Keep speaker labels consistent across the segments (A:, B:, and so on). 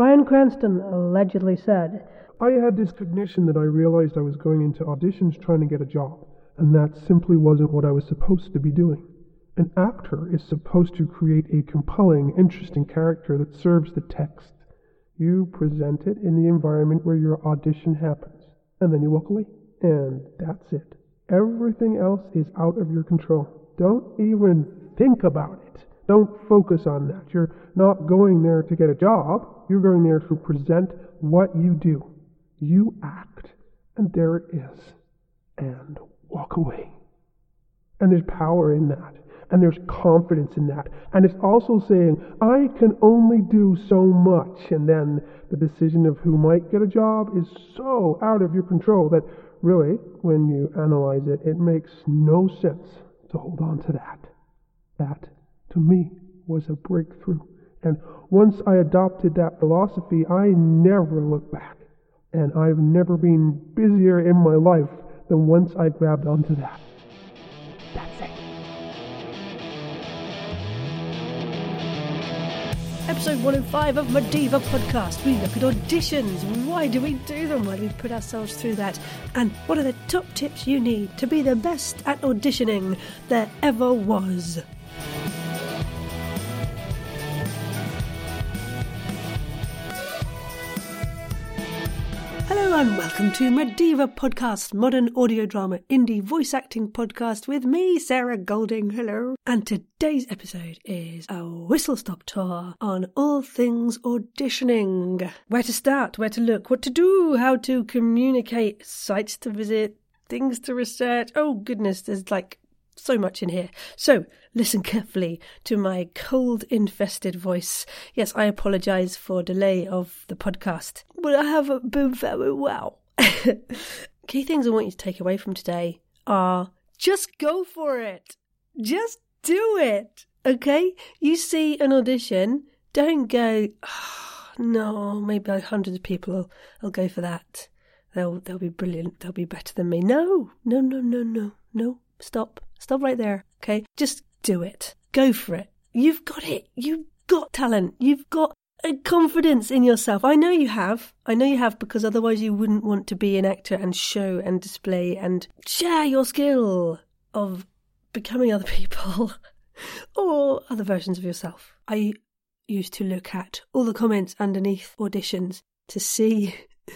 A: Bryan Cranston allegedly said,
B: I had this cognition that I realized I was going into auditions trying to get a job, and that simply wasn't what I was supposed to be doing. An actor is supposed to create a compelling, interesting character that serves the text. You present it in the environment where your audition happens, and then you walk away. And that's it. Everything else is out of your control. Don't even think about it. Don't focus on that. You're not going there to get a job. You're going there to present what you do. You act, and there it is. And walk away. And there's power in that. And there's confidence in that. And it's also saying, I can only do so much. And then the decision of who might get a job is so out of your control that really, when you analyze it, it makes no sense to hold on to that. That, to me, was a breakthrough. And once I adopted that philosophy, I never looked back. And I've never been busier in my life than once I grabbed onto that. That's it.
A: Episode 105 of Madiva Podcast. We look at auditions. Why do we do them? Why do we put ourselves through that? And what are the top tips you need to be the best at auditioning there ever was? And welcome to Madiva Podcast, modern audio drama indie voice acting podcast with me, Sarah Golding. Hello. And today's episode is a whistle stop tour on all things auditioning. Where to start, where to look, what to do, how to communicate, sites to visit, things to research. Oh goodness, there's like so much in here. So listen carefully to my cold infested voice. Yes, I apologize for delay of the podcast, but I haven't been very well. Key things I want you to take away from today are just go for it. Just do it. Okay? You see an audition, don't go, oh, no, maybe hundreds of people will, will go for that. They'll they'll be brilliant. They'll be better than me. No, no, no, no, no, no. Stop. Stop right there. Okay? Just do it. Go for it. You've got it. You've got talent. You've got a confidence in yourself. I know you have. I know you have because otherwise you wouldn't want to be an actor and show and display and share your skill of becoming other people or other versions of yourself. I used to look at all the comments underneath auditions to see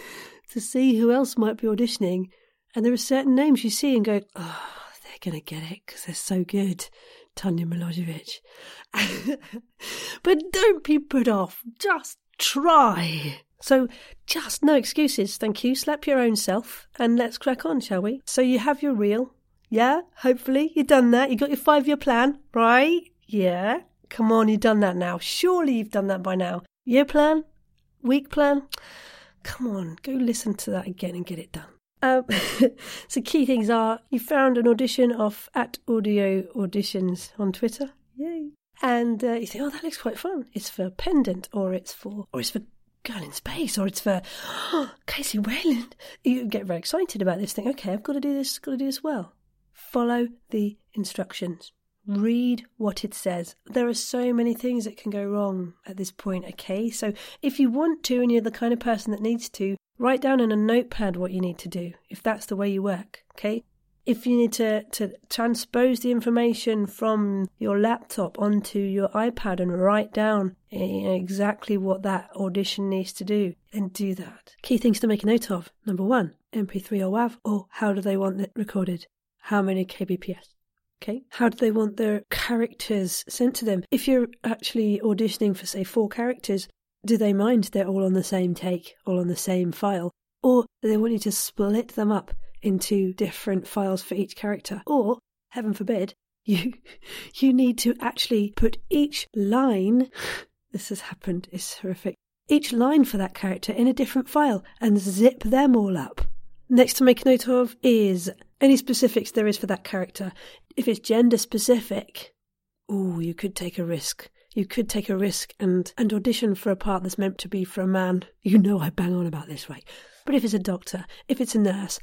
A: to see who else might be auditioning and there are certain names you see and go, oh, going to get it because they're so good. Tanya Milojevic. but don't be put off. Just try. So, just no excuses, thank you. Slap your own self and let's crack on, shall we? So, you have your reel. Yeah, hopefully you've done that. You got your five year plan, right? Yeah. Come on, you've done that now. Surely you've done that by now. Year plan? Week plan? Come on, go listen to that again and get it done. Um, so key things are you found an audition off at Audio Auditions on Twitter. Yay! And uh, you think, oh, that looks quite fun. It's for Pendant, or it's for, or it's for Girl in Space, or it's for oh, Casey Wayland. You get very excited about this thing. Okay, I've got to do this. Got to do this well. Follow the instructions. Read what it says. There are so many things that can go wrong at this point, okay? So if you want to and you're the kind of person that needs to, Write down in a notepad what you need to do, if that's the way you work, okay? If you need to, to transpose the information from your laptop onto your iPad and write down eh, exactly what that audition needs to do, then do that. Key things to make a note of. Number one, MP3 or WAV, or how do they want it recorded? How many kbps? Okay. How do they want their characters sent to them? If you're actually auditioning for, say, four characters, do they mind they're all on the same take, all on the same file? Or do they want you to split them up into different files for each character? Or, heaven forbid, you you need to actually put each line this has happened, it's horrific. Each line for that character in a different file and zip them all up. Next to make note of is any specifics there is for that character. If it's gender specific, oh, you could take a risk you could take a risk and, and audition for a part that's meant to be for a man. You know I bang on about this, right? But if it's a doctor, if it's a nurse,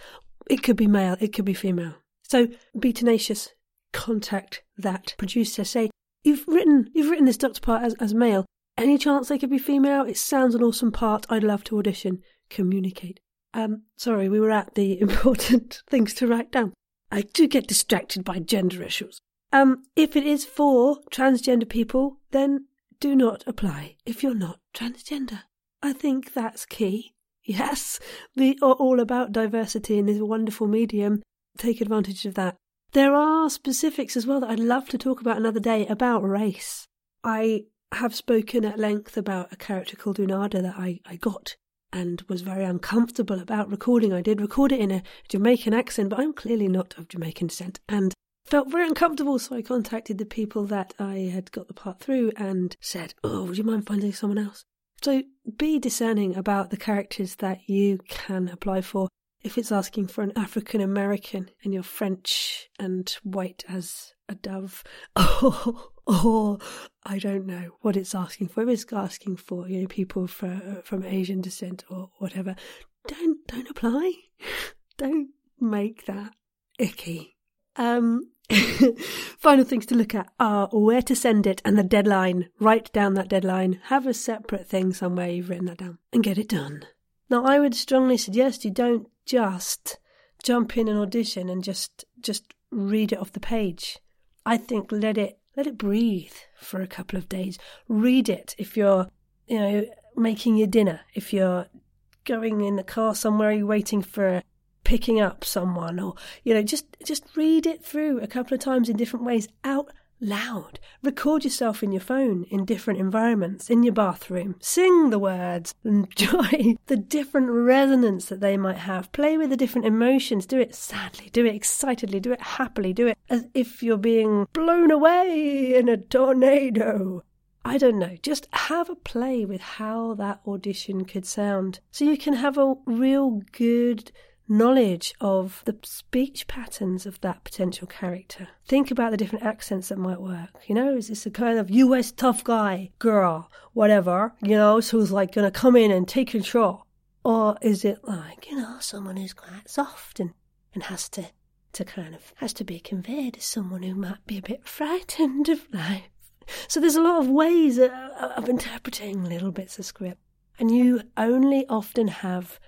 A: it could be male, it could be female. So be tenacious. Contact that producer. Say, you've written you've written this doctor part as, as male. Any chance they could be female? It sounds an awesome part. I'd love to audition. Communicate. Um, sorry, we were at the important things to write down. I do get distracted by gender issues. Um, if it is for transgender people, then do not apply if you're not transgender. I think that's key. Yes, we are all about diversity in a wonderful medium. Take advantage of that. There are specifics as well that I'd love to talk about another day about race. I have spoken at length about a character called Unada that I, I got and was very uncomfortable about recording. I did record it in a Jamaican accent, but I'm clearly not of Jamaican descent and felt very uncomfortable. So I contacted the people that I had got the part through and said, Oh, would you mind finding someone else? So be discerning about the characters that you can apply for. If it's asking for an African American and you're French and white as a dove, or, I don't know what it's asking for. If it's asking for you know people for, from Asian descent or whatever, don't don't apply. don't make that icky. Um, Final things to look at are where to send it and the deadline. Write down that deadline. Have a separate thing somewhere you've written that down and get it done. Now, I would strongly suggest you don't just jump in an audition and just just read it off the page. I think let it let it breathe for a couple of days. Read it if you're, you know, making your dinner. If you're going in the car somewhere, you're waiting for picking up someone, or you know, just just read it through a couple of times in different ways out loud. Record yourself in your phone in different environments, in your bathroom. Sing the words. Enjoy the different resonance that they might have. Play with the different emotions. Do it sadly, do it excitedly, do it happily, do it as if you're being blown away in a tornado. I don't know. Just have a play with how that audition could sound so you can have a real good knowledge of the speech patterns of that potential character. Think about the different accents that might work. You know, is this a kind of US tough guy, girl, whatever, you know, who's like going to come in and take control? Or is it like, you know, someone who's quite soft and, and has to, to kind of, has to be conveyed as someone who might be a bit frightened of life? So there's a lot of ways uh, of interpreting little bits of script. And you only often have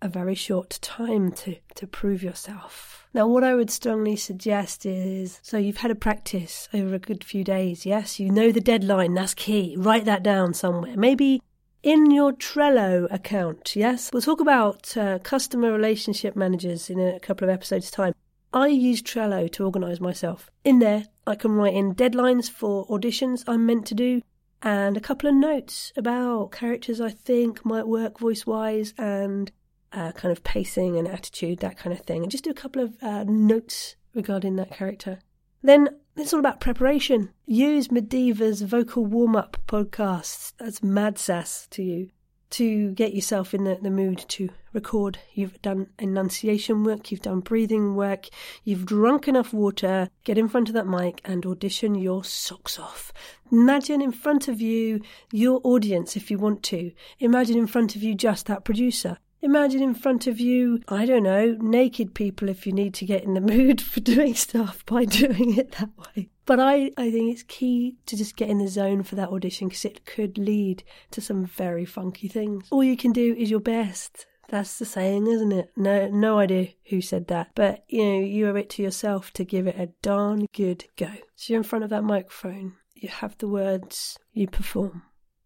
A: a very short time to, to prove yourself. Now, what I would strongly suggest is so you've had a practice over a good few days, yes? You know the deadline, that's key. Write that down somewhere. Maybe in your Trello account, yes? We'll talk about uh, customer relationship managers in a couple of episodes' time. I use Trello to organise myself. In there, I can write in deadlines for auditions I'm meant to do and a couple of notes about characters I think might work voice wise and uh, kind of pacing and attitude, that kind of thing, and just do a couple of uh, notes regarding that character. Then it's all about preparation. Use Madiva's vocal warm up podcasts. That's mad sass to you to get yourself in the, the mood to record. You've done enunciation work, you've done breathing work, you've drunk enough water, get in front of that mic and audition your socks off. Imagine in front of you your audience if you want to. Imagine in front of you just that producer. Imagine in front of you, I don't know, naked people if you need to get in the mood for doing stuff by doing it that way. But I, I think it's key to just get in the zone for that audition because it could lead to some very funky things. All you can do is your best. That's the saying, isn't it? No, no idea who said that, but you know, you owe it to yourself to give it a darn good go. So you're in front of that microphone, you have the words, you perform.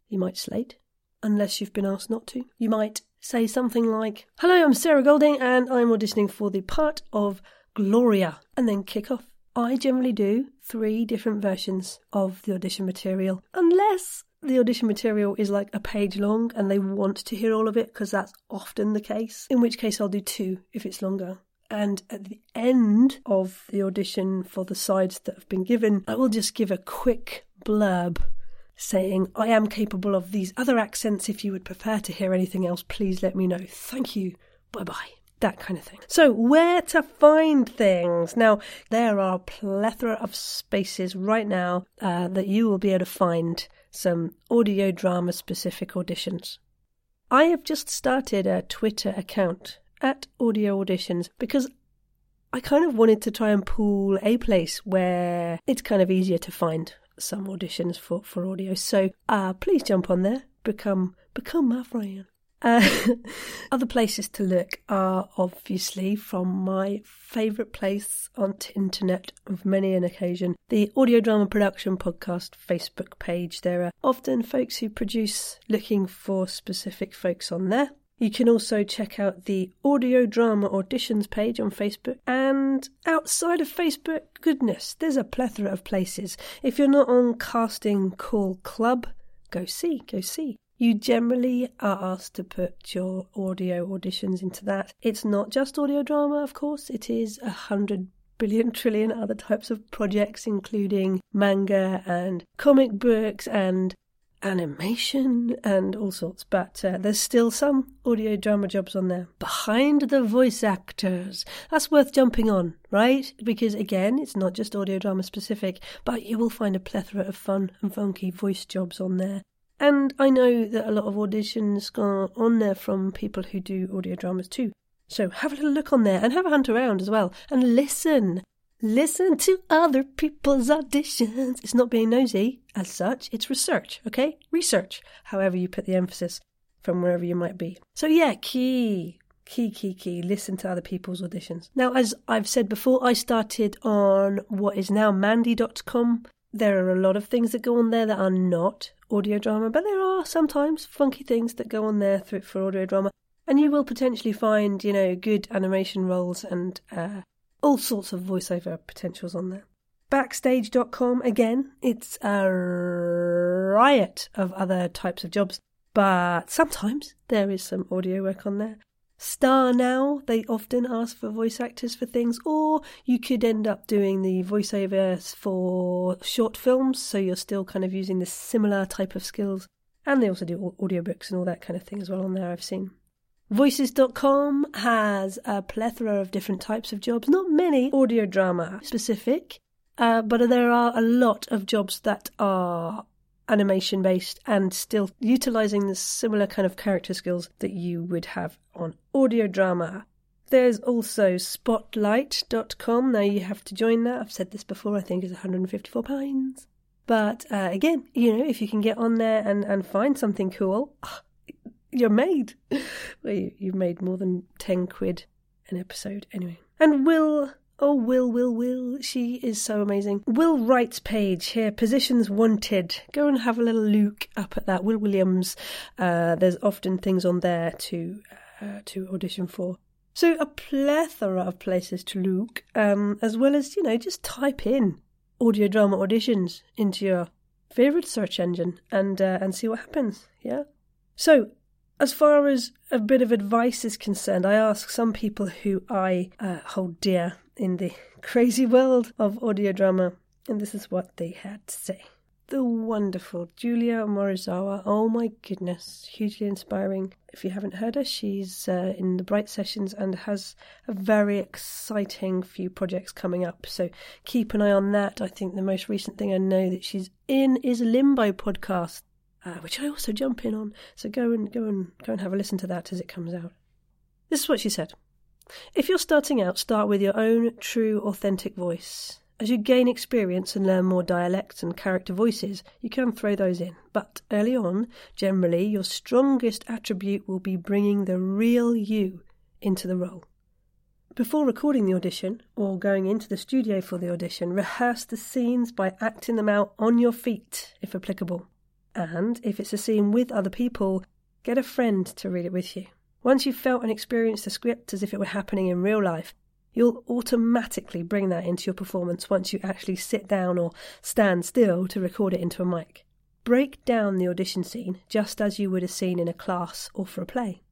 A: You might slate, unless you've been asked not to. You might say something like, Hello, I'm Sarah Golding and I'm auditioning for the part of Gloria, and then kick off. I generally do three different versions of the audition material, unless the audition material is like a page long and they want to hear all of it, because that's often the case, in which case I'll do two if it's longer. And at the end of the audition for the sides that have been given, I will just give a quick blurb saying, I am capable of these other accents. If you would prefer to hear anything else, please let me know. Thank you. Bye bye. That kind of thing. So, where to find things? Now, there are a plethora of spaces right now uh, that you will be able to find some audio drama specific auditions. I have just started a Twitter account at Audio Auditions because I kind of wanted to try and pool a place where it's kind of easier to find some auditions for, for audio. So uh, please jump on there, become become my friend. Uh, other places to look are obviously from my favourite place on the internet of many an occasion, the Audio Drama Production Podcast Facebook page. There are often folks who produce looking for specific folks on there. You can also check out the Audio Drama Auditions page on Facebook. And outside of Facebook, goodness, there's a plethora of places. If you're not on Casting Call Club, go see, go see. You generally are asked to put your audio auditions into that. It's not just audio drama, of course, it is a hundred billion trillion other types of projects, including manga and comic books and animation and all sorts. But uh, there's still some audio drama jobs on there. Behind the voice actors. That's worth jumping on, right? Because again, it's not just audio drama specific, but you will find a plethora of fun and funky voice jobs on there. And I know that a lot of auditions are on there from people who do audio dramas too. So have a little look on there and have a hunt around as well and listen. Listen to other people's auditions. It's not being nosy as such, it's research, okay? Research, however you put the emphasis from wherever you might be. So, yeah, key, key, key, key. Listen to other people's auditions. Now, as I've said before, I started on what is now Mandy.com. There are a lot of things that go on there that are not audio drama, but there are sometimes funky things that go on there for audio drama, and you will potentially find, you know, good animation roles and uh, all sorts of voiceover potentials on there. Backstage.com, again, it's a riot of other types of jobs, but sometimes there is some audio work on there. Star Now, they often ask for voice actors for things, or you could end up doing the voiceovers for short films, so you're still kind of using the similar type of skills. And they also do audiobooks and all that kind of thing as well on there, I've seen. Voices.com has a plethora of different types of jobs, not many audio drama specific, uh, but there are a lot of jobs that are animation based and still utilizing the similar kind of character skills that you would have on audio drama. There's also spotlight.com. Now you have to join that. I've said this before, I think it's 154 pounds. But uh, again, you know, if you can get on there and, and find something cool, you're made. well, you, you've made more than 10 quid an episode anyway. And Will Oh, Will, Will, Will. She is so amazing. Will Wright's page here, positions wanted. Go and have a little look up at that. Will Williams. Uh, there's often things on there to uh, to audition for. So a plethora of places to look, um, as well as you know, just type in audio drama auditions into your favorite search engine and uh, and see what happens. Yeah. So as far as a bit of advice is concerned, I ask some people who I uh, hold dear in the crazy world of audio drama, and this is what they had to say. The wonderful Julia Morizawa. Oh my goodness, hugely inspiring. If you haven't heard her, she's uh, in the Bright Sessions and has a very exciting few projects coming up. So keep an eye on that. I think the most recent thing I know that she's in is Limbo podcast, uh, which I also jump in on. So go and go and go and have a listen to that as it comes out. This is what she said. If you're starting out, start with your own true, authentic voice. As you gain experience and learn more dialects and character voices, you can throw those in. But early on, generally, your strongest attribute will be bringing the real you into the role. Before recording the audition or going into the studio for the audition, rehearse the scenes by acting them out on your feet, if applicable. And if it's a scene with other people, get a friend to read it with you. Once you've felt and experienced the script as if it were happening in real life, you'll automatically bring that into your performance once you actually sit down or stand still to record it into a mic. Break down the audition scene just as you would a scene in a class or for a play.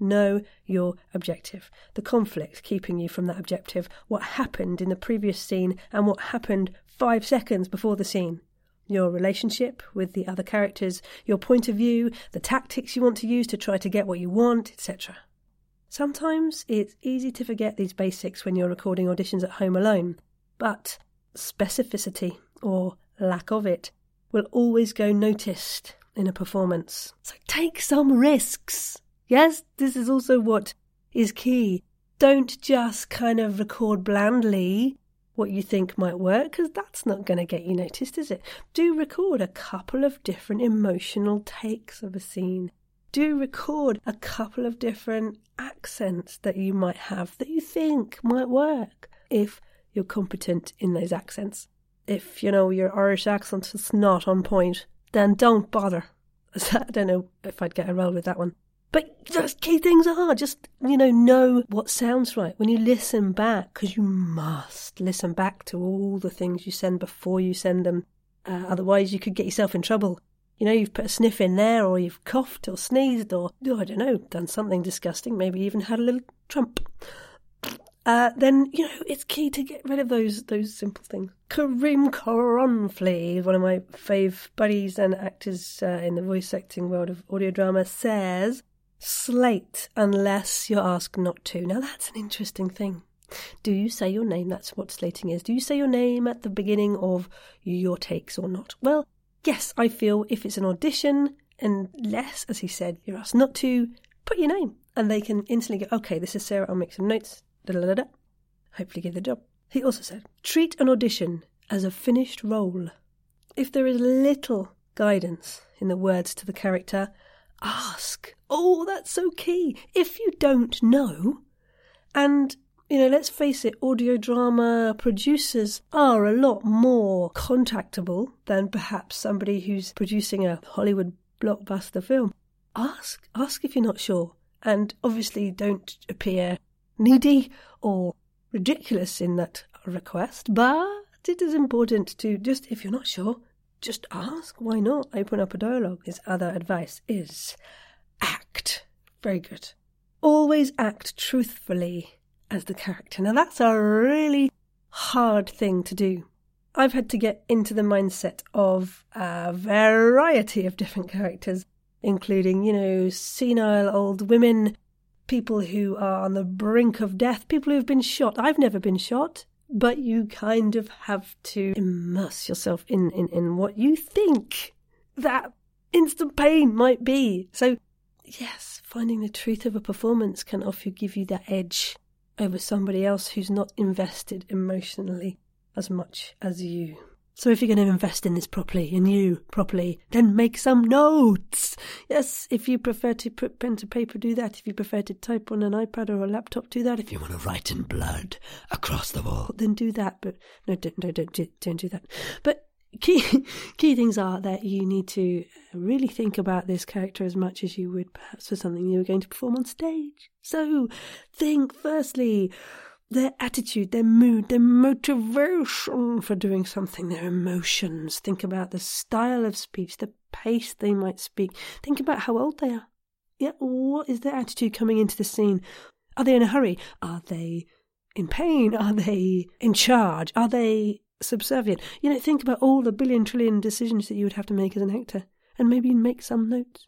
A: Know your objective, the conflict keeping you from that objective, what happened in the previous scene and what happened five seconds before the scene your relationship with the other characters, your point of view, the tactics you want to use to try to get what you want, etc. Sometimes it's easy to forget these basics when you're recording auditions at home alone, but specificity, or lack of it, will always go noticed in a performance. So take some risks. Yes, this is also what is key. Don't just kind of record blandly what you think might work because that's not going to get you noticed, is it? Do record a couple of different emotional takes of a scene. Do record a couple of different accents that you might have that you think might work if you're competent in those accents. If, you know, your Irish accent is not on point, then don't bother. I don't know if I'd get a role with that one. But those key things are just, you know, know what sounds right when you listen back, because you must listen back to all the things you send before you send them. Uh, otherwise, you could get yourself in trouble. You know, you've put a sniff in there, or you've coughed or sneezed, or, oh, I don't know, done something disgusting, maybe even had a little trump. Uh, then you know it's key to get rid of those those simple things. Karim Kronfli, one of my fave buddies and actors uh, in the voice acting world of audio drama, says slate unless you're asked not to. Now that's an interesting thing. Do you say your name? That's what slating is. Do you say your name at the beginning of your takes or not? Well, yes, I feel if it's an audition, unless, as he said, you're asked not to, put your name. And they can instantly go, okay, this is Sarah, I'll make some notes, da da da Hopefully get the job. He also said, treat an audition as a finished role. If there is little guidance in the words to the character, ask. Oh, that's so key. If you don't know, and you know, let's face it, audio drama producers are a lot more contactable than perhaps somebody who's producing a Hollywood blockbuster film. Ask, ask if you're not sure. And obviously, don't appear needy or ridiculous in that request, but it is important to just, if you're not sure, just ask. Why not? Open up a dialogue. His other advice is act. Very good. Always act truthfully as the character. Now, that's a really hard thing to do. I've had to get into the mindset of a variety of different characters, including, you know, senile old women, people who are on the brink of death, people who've been shot. I've never been shot, but you kind of have to immerse yourself in, in, in what you think that instant pain might be. So, yes, finding the truth of a performance can often give you that edge over somebody else who's not invested emotionally as much as you. So if you're going to invest in this properly, and you properly, then make some notes. Yes, if you prefer to put pen to paper, do that. If you prefer to type on an iPad or a laptop, do that. If you want to write in blood across the wall, then do that. But no, don't, don't, don't, don't do that. But key key things are that you need to really think about this character as much as you would perhaps for something you were going to perform on stage. So think firstly their attitude, their mood, their motivation for doing something, their emotions. Think about the style of speech, the pace they might speak. Think about how old they are. Yeah, what is their attitude coming into the scene? Are they in a hurry? Are they in pain? Are they in charge? Are they subservient? You know, think about all the billion trillion decisions that you would have to make as an actor, and maybe make some notes.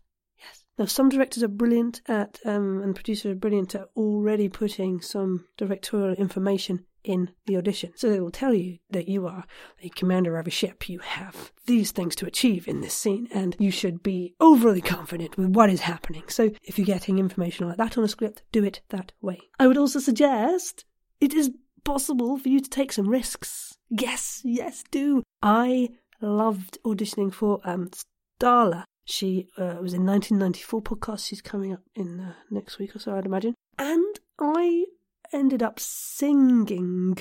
A: Now, some directors are brilliant at, um, and producers are brilliant at already putting some directorial information in the audition. So they will tell you that you are a commander of a ship. You have these things to achieve in this scene, and you should be overly confident with what is happening. So if you're getting information like that on a script, do it that way. I would also suggest it is possible for you to take some risks. Yes, yes, do. I loved auditioning for um, Starla she uh, was in 1994 podcast. She's coming up in uh, next week or so, I'd imagine. And I ended up singing,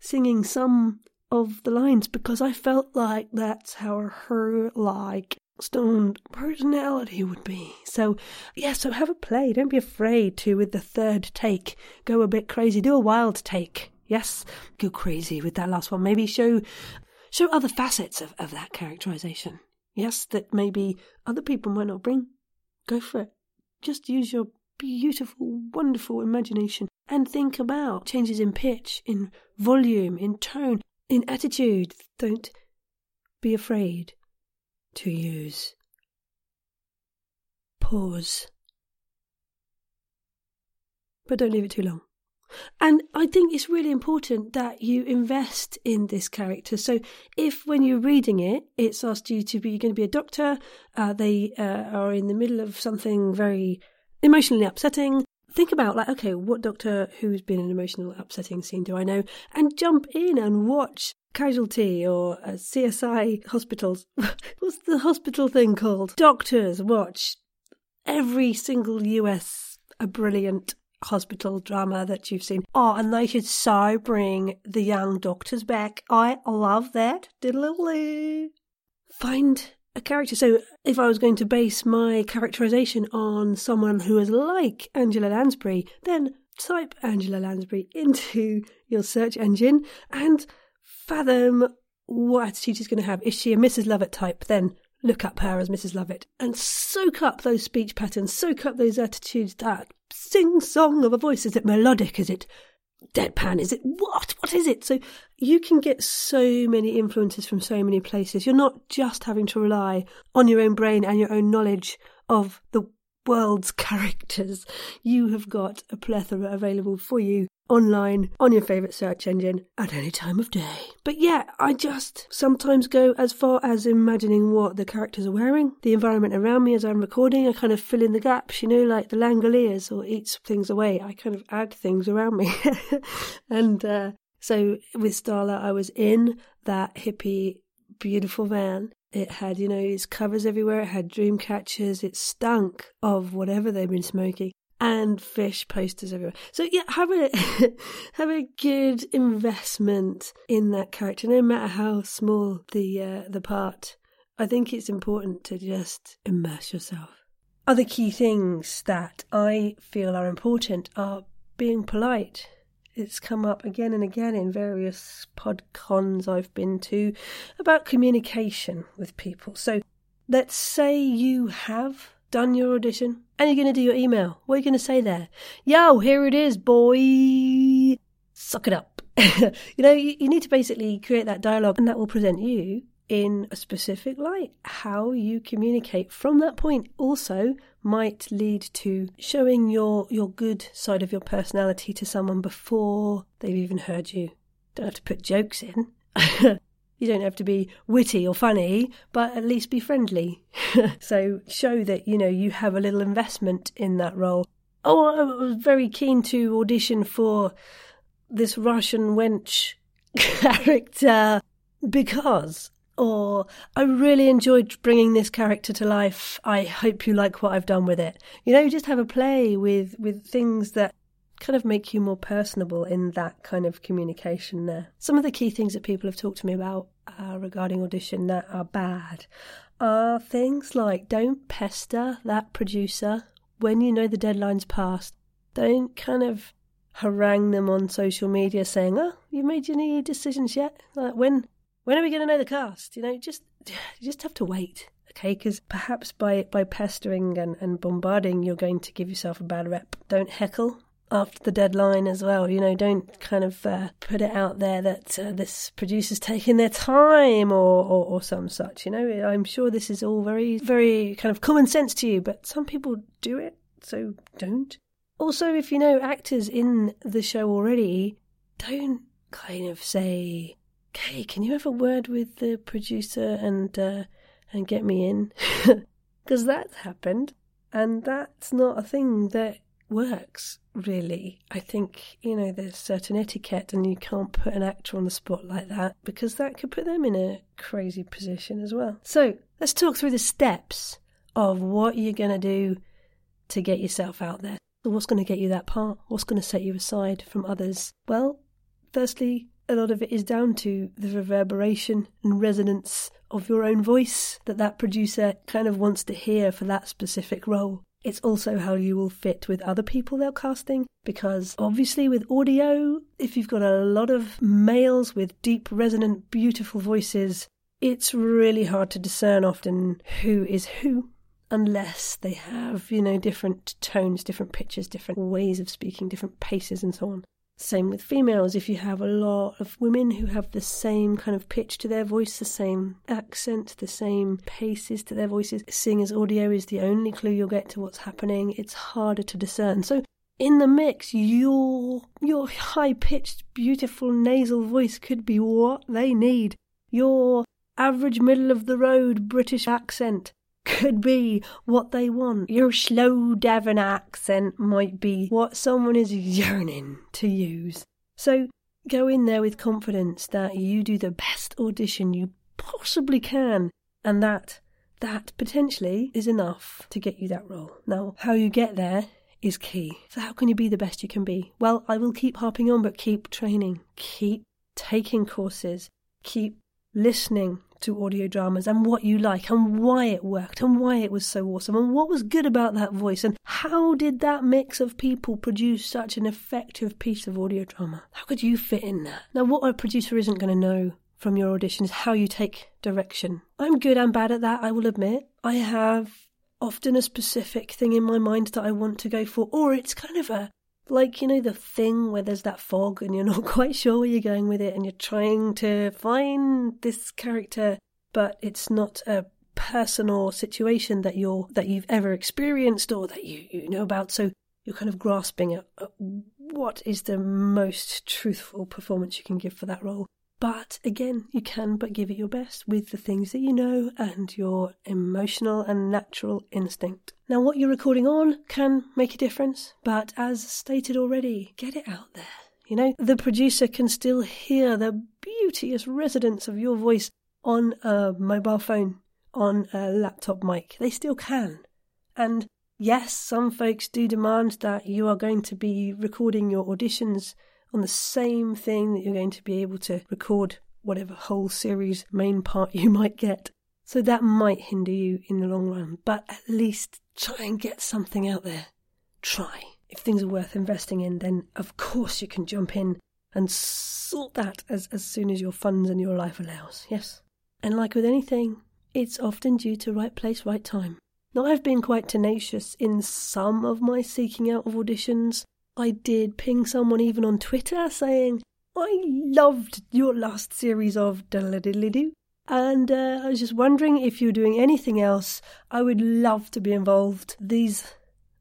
A: singing some of the lines because I felt like that's how her like stoned personality would be. So yeah, so have a play. Don't be afraid to with the third take go a bit crazy. Do a wild take. Yes, go crazy with that last one. Maybe show show other facets of, of that characterization. Yes, that maybe other people might not bring. Go for it. Just use your beautiful, wonderful imagination and think about changes in pitch, in volume, in tone, in attitude. Don't be afraid to use pause. But don't leave it too long. And I think it's really important that you invest in this character. So, if when you're reading it, it's asked you to be going to be a doctor, uh, they uh, are in the middle of something very emotionally upsetting, think about like, okay, what Doctor Who's been an emotional, upsetting scene do I know? And jump in and watch Casualty or uh, CSI hospitals. What's the hospital thing called? Doctors watch every single US a brilliant hospital drama that you've seen. Oh, and they should so bring the young doctors back. I love that. Diddle Find a character. So if I was going to base my characterization on someone who is like Angela Lansbury, then type Angela Lansbury into your search engine and fathom what attitude she's going to have. Is she a Mrs. Lovett type? Then look up her as Mrs. Lovett and soak up those speech patterns, soak up those attitudes, that sing song of a voice. Is it melodic? Is it deadpan? Is it what? What is it? So you can get so many influences from so many places. You're not just having to rely on your own brain and your own knowledge of the world's characters. You have got a plethora available for you online on your favourite search engine at any time of day. But yeah, I just sometimes go as far as imagining what the characters are wearing, the environment around me as I'm recording. I kind of fill in the gaps, you know, like the Langoliers or eats things away. I kind of add things around me. and uh, so with Starla, I was in that hippie, beautiful van. It had, you know, its covers everywhere. It had dream catchers. It stunk of whatever they'd been smoking and fish posters everywhere. So yeah, have a have a good investment in that character, no matter how small the uh, the part. I think it's important to just immerse yourself. Other key things that I feel are important are being polite. It's come up again and again in various podcons I've been to about communication with people. So let's say you have done your audition and you're going to do your email. What are you going to say there? Yo, here it is, boy. Suck it up. you know, you, you need to basically create that dialogue and that will present you in a specific light. How you communicate from that point also might lead to showing your your good side of your personality to someone before they've even heard you. Don't have to put jokes in. You don't have to be witty or funny, but at least be friendly. so show that, you know, you have a little investment in that role. Oh, I was very keen to audition for this Russian wench character because or I really enjoyed bringing this character to life. I hope you like what I've done with it. You know, just have a play with with things that kind of make you more personable in that kind of communication there. Some of the key things that people have talked to me about uh, regarding audition that are bad are things like don't pester that producer when you know the deadline's passed. Don't kind of harangue them on social media saying, "Oh, you made any decisions yet? Like when when are we going to know the cast?" You know, just you just have to wait okay? Because perhaps by by pestering and, and bombarding, you're going to give yourself a bad rep. Don't heckle after the deadline as well. You know, don't kind of uh, put it out there that uh, this producer's taking their time or, or, or some such. You know, I'm sure this is all very, very kind of common sense to you, but some people do it, so don't. Also, if you know actors in the show already, don't kind of say, "Okay, can you have a word with the producer and uh, and get me in?" Because that's happened, and that's not a thing that works, really. I think, you know, there's certain etiquette and you can't put an actor on the spot like that because that could put them in a crazy position as well. So let's talk through the steps of what you're going to do to get yourself out there. What's going to get you that part? What's going to set you aside from others? Well, firstly, a lot of it is down to the reverberation and resonance of your own voice that that producer kind of wants to hear for that specific role. It's also how you will fit with other people they're casting, because obviously, with audio, if you've got a lot of males with deep, resonant, beautiful voices, it's really hard to discern often who is who unless they have, you know, different tones, different pitches, different ways of speaking, different paces, and so on. Same with females. If you have a lot of women who have the same kind of pitch to their voice, the same accent, the same paces to their voices, seeing as audio is the only clue you'll get to what's happening, it's harder to discern. So in the mix, your your high pitched, beautiful nasal voice could be what they need. Your average middle of the road British accent could be what they want. Your slow Devon accent might be what someone is yearning to use. So go in there with confidence that you do the best audition you possibly can and that that potentially is enough to get you that role. Now, how you get there is key. So, how can you be the best you can be? Well, I will keep harping on, but keep training, keep taking courses, keep listening to audio dramas and what you like and why it worked and why it was so awesome and what was good about that voice and how did that mix of people produce such an effective piece of audio drama? How could you fit in there? Now, what a producer isn't going to know from your audition is how you take direction. I'm good and bad at that, I will admit. I have often a specific thing in my mind that I want to go for, or it's kind of a like, you know, the thing where there's that fog and you're not quite sure where you're going with it and you're trying to find this character, but it's not a person or situation that you're that you've ever experienced or that you, you know about. So you're kind of grasping at, at what is the most truthful performance you can give for that role. But again, you can but give it your best with the things that you know and your emotional and natural instinct. Now, what you're recording on can make a difference, but as stated already, get it out there. You know, the producer can still hear the beauteous resonance of your voice on a mobile phone, on a laptop mic. They still can. And yes, some folks do demand that you are going to be recording your auditions on the same thing that you're going to be able to record whatever whole series main part you might get. So that might hinder you in the long run, but at least try and get something out there. Try. If things are worth investing in, then of course you can jump in and sort that as, as soon as your funds and your life allows. Yes. And like with anything, it's often due to right place, right time. Now, I've been quite tenacious in some of my seeking out of auditions, I did ping someone even on Twitter saying, I loved your last series of Diddle and uh, I was just wondering if you're doing anything else. I would love to be involved. These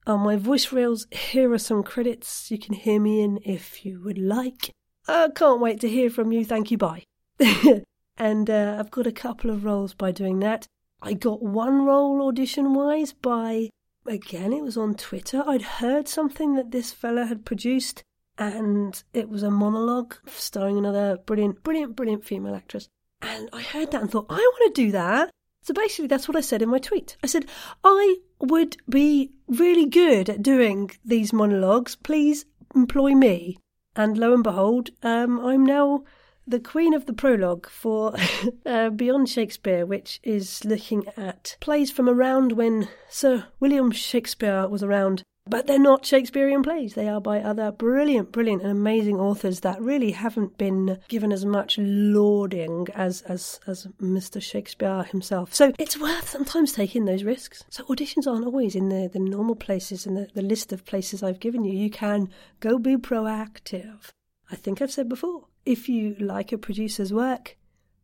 A: are my voice rails. Here are some credits you can hear me in if you would like. I can't wait to hear from you. Thank you. Bye. and uh, I've got a couple of roles by doing that. I got one role audition wise by again, it was on Twitter. I'd heard something that this fella had produced, and it was a monologue starring another brilliant, brilliant, brilliant female actress. And I heard that and thought, I want to do that. So basically, that's what I said in my tweet. I said, I would be really good at doing these monologues. Please employ me. And lo and behold, um, I'm now the queen of the prologue for uh, Beyond Shakespeare, which is looking at plays from around when Sir William Shakespeare was around. But they're not Shakespearean plays. They are by other brilliant, brilliant, and amazing authors that really haven't been given as much lauding as, as, as Mr. Shakespeare himself. So it's worth sometimes taking those risks. So auditions aren't always in the, the normal places in the, the list of places I've given you. You can go be proactive. I think I've said before if you like a producer's work,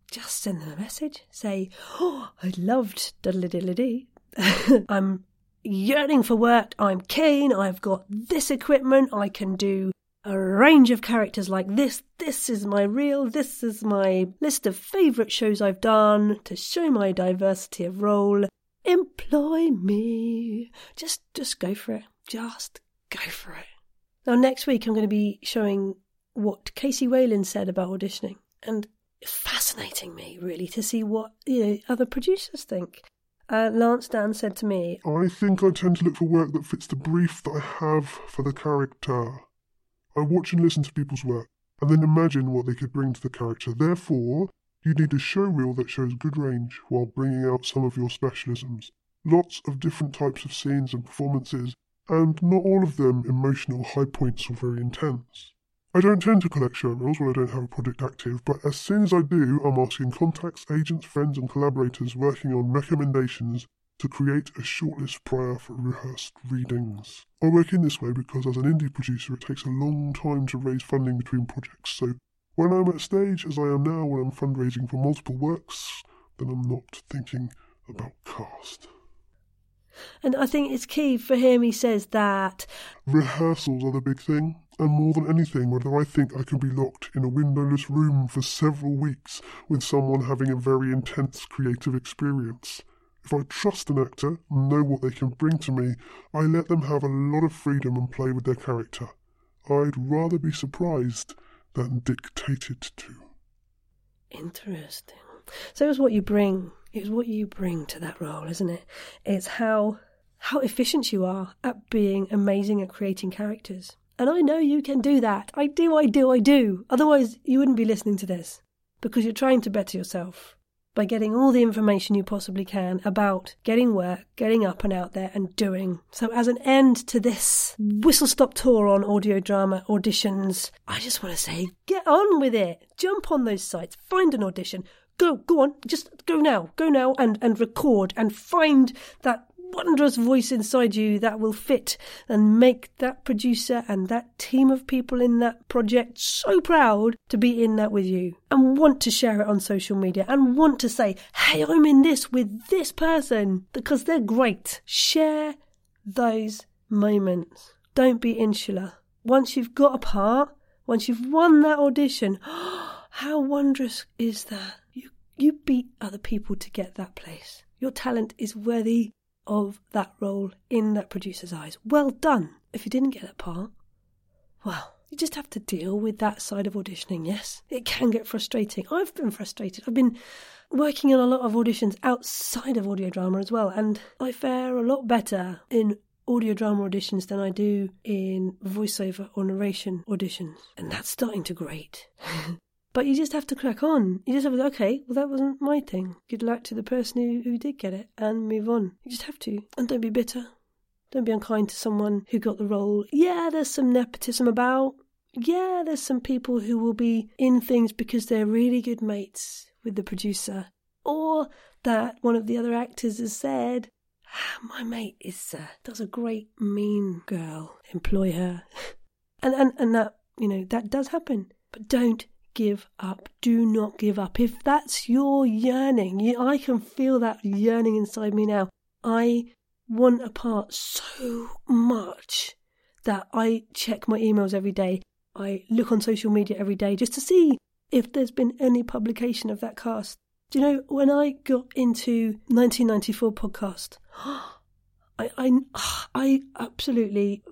A: just send them a message. Say, Oh, I loved diddly diddly dee. I'm yearning for work. I'm keen. I've got this equipment. I can do a range of characters like this. This is my reel. This is my list of favourite shows I've done to show my diversity of role. Employ me. Just, just go for it. Just go for it. Now, next week I'm going to be showing what Casey Wayland said about auditioning, and it's fascinating me really to see what you know other producers think. Uh, Lance Dann said to me,
C: I think I tend to look for work that fits the brief that I have for the character. I watch and listen to people's work, and then imagine what they could bring to the character. Therefore, you need a show reel that shows good range while bringing out some of your specialisms. Lots of different types of scenes and performances, and not all of them emotional high points or very intense. I don't tend to collect show reels when I don't have a project active, but as soon as I do, I'm asking contacts, agents, friends, and collaborators working on recommendations to create a shortlist prior for rehearsed readings. I work in this way because as an indie producer, it takes a long time to raise funding between projects, so when I'm at stage, as I am now, when I'm fundraising for multiple works, then I'm not thinking about cast.
A: And I think it's key for him, he says that
C: rehearsals are the big thing. And more than anything, whether I think I can be locked in a windowless room for several weeks with someone having a very intense creative experience. If I trust an actor and know what they can bring to me, I let them have a lot of freedom and play with their character. I'd rather be surprised than dictated to.
A: Interesting. So it's what you bring. It's what you bring to that role, isn't it? It's how how efficient you are at being amazing at creating characters. And I know you can do that. I do, I do, I do. Otherwise, you wouldn't be listening to this because you're trying to better yourself by getting all the information you possibly can about getting work, getting up and out there and doing. So, as an end to this whistle stop tour on audio drama auditions, I just want to say get on with it. Jump on those sites, find an audition. Go, go on, just go now, go now and, and record and find that wondrous voice inside you that will fit and make that producer and that team of people in that project so proud to be in that with you and want to share it on social media and want to say, hey, I'm in this with this person because they're great. Share those moments. Don't be insular. Once you've got a part, once you've won that audition, how wondrous is that? You, you beat other people to get that place. Your talent is worthy of that role in that producer's eyes. Well done. If you didn't get that part, well, you just have to deal with that side of auditioning, yes? It can get frustrating. I've been frustrated. I've been working on a lot of auditions outside of audio drama as well, and I fare a lot better in audio drama auditions than I do in voiceover or narration auditions. And that's starting to grate. But you just have to crack on. You just have to, okay, well, that wasn't my thing. Good luck to the person who, who did get it and move on. You just have to. And don't be bitter. Don't be unkind to someone who got the role. Yeah, there's some nepotism about. Yeah, there's some people who will be in things because they're really good mates with the producer. Or that one of the other actors has said, ah, my mate is uh, does a great mean girl. Employ her. and, and, and that, you know, that does happen. But don't give up. Do not give up. If that's your yearning, I can feel that yearning inside me now. I want a part so much that I check my emails every day. I look on social media every day just to see if there's been any publication of that cast. Do you know, when I got into 1994 podcast, I, I, I absolutely,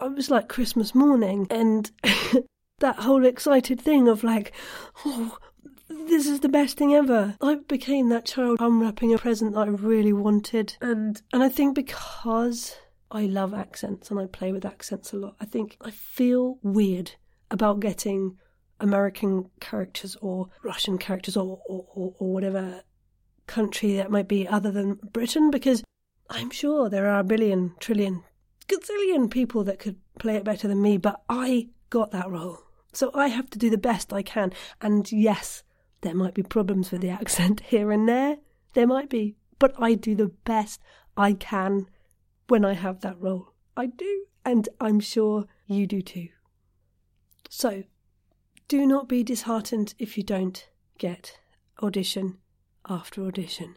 A: I was like Christmas morning and that whole excited thing of like, oh, this is the best thing ever. I became that child unwrapping a present that I really wanted. And and I think because I love accents and I play with accents a lot, I think I feel weird about getting American characters or Russian characters or, or, or, or whatever country that might be other than Britain because I'm sure there are a billion, trillion, gazillion people that could play it better than me, but I got that role. So I have to do the best I can. And yes, there might be problems with the accent here and there. There might be. But I do the best I can when I have that role. I do. And I'm sure you do too. So do not be disheartened if you don't get audition after audition.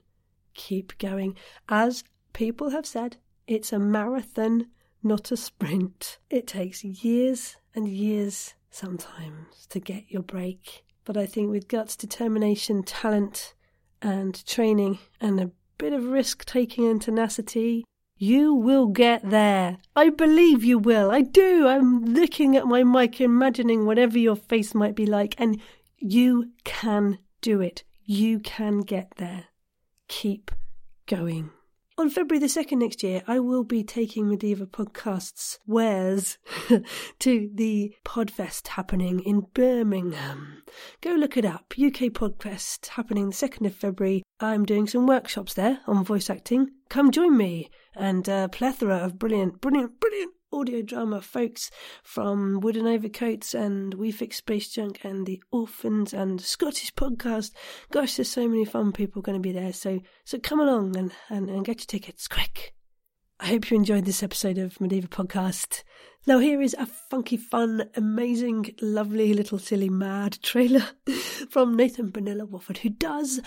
A: Keep going. As people have said, it's a marathon, not a sprint. It takes years and years sometimes to get your break. But I think with guts, determination, talent, and training, and a bit of risk taking and tenacity, you will get there. I believe you will. I do. I'm looking at my mic, imagining whatever your face might be like, and you can do it. You can get there. Keep going. On February the 2nd next year, I will be taking Madiva Podcasts Wares to the Podfest happening in Birmingham. Go look it up. UK Podfest happening the 2nd of February. I'm doing some workshops there on voice acting. Come join me and a plethora of brilliant, brilliant, brilliant audio drama folks from Wooden Overcoats and We Fix Space Junk and the Orphans and Scottish podcast. Gosh, there's so many fun people going to be there. So so come along and, and, and get your tickets quick. I hope you enjoyed this episode of Madiva Podcast. Now, here is a funky, fun, amazing, lovely, little silly, mad trailer from Nathan Bonilla Wofford, who does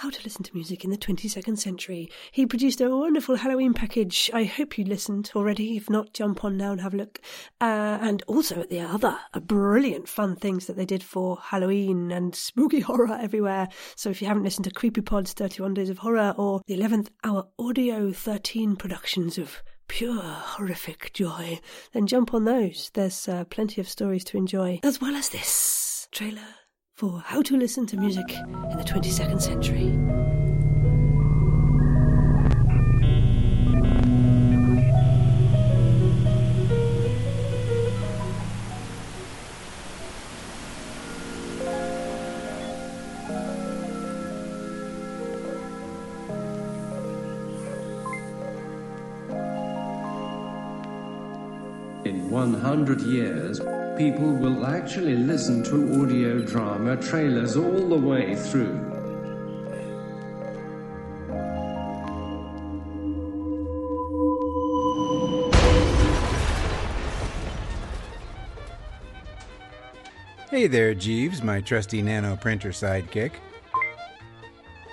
A: how to listen to music in the 22nd century. He produced a wonderful Halloween package. I hope you listened already. If not, jump on now and have a look. Uh, and also at the other brilliant fun things that they did for Halloween and spooky horror everywhere. So if you haven't listened to Creepy Pod's 31 Days of Horror or the 11th Hour Audio 13 productions of pure horrific joy, then jump on those. There's uh, plenty of stories to enjoy, as well as this trailer for how to listen to music in the 22nd century.
D: In 100 years, people will actually listen to audio drama trailers all the way through.
E: Hey there, Jeeves, my trusty nano printer sidekick.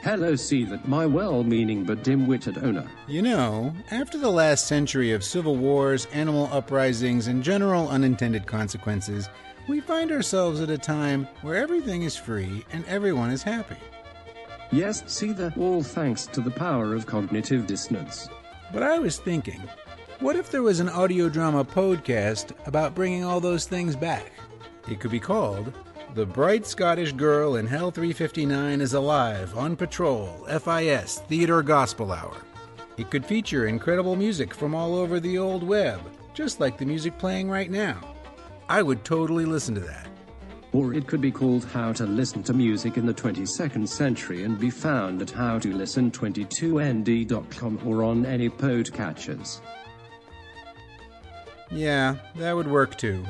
D: Hello, see that my well meaning but dim witted owner.
E: You know, after the last century of civil wars, animal uprisings, and general unintended consequences, we find ourselves at a time where everything is free and everyone is happy.
D: Yes, see that all thanks to the power of cognitive dissonance.
E: But I was thinking, what if there was an audio drama podcast about bringing all those things back? It could be called The Bright Scottish Girl in Hell 359 is Alive, on Patrol, FIS, Theater Gospel Hour. It could feature incredible music from all over the old web, just like the music playing right now. I would totally listen to that.
D: Or it could be called How to Listen to Music in the 22nd Century and be found at howtolisten22nd.com or on any podcatchers.
E: Yeah, that would work too.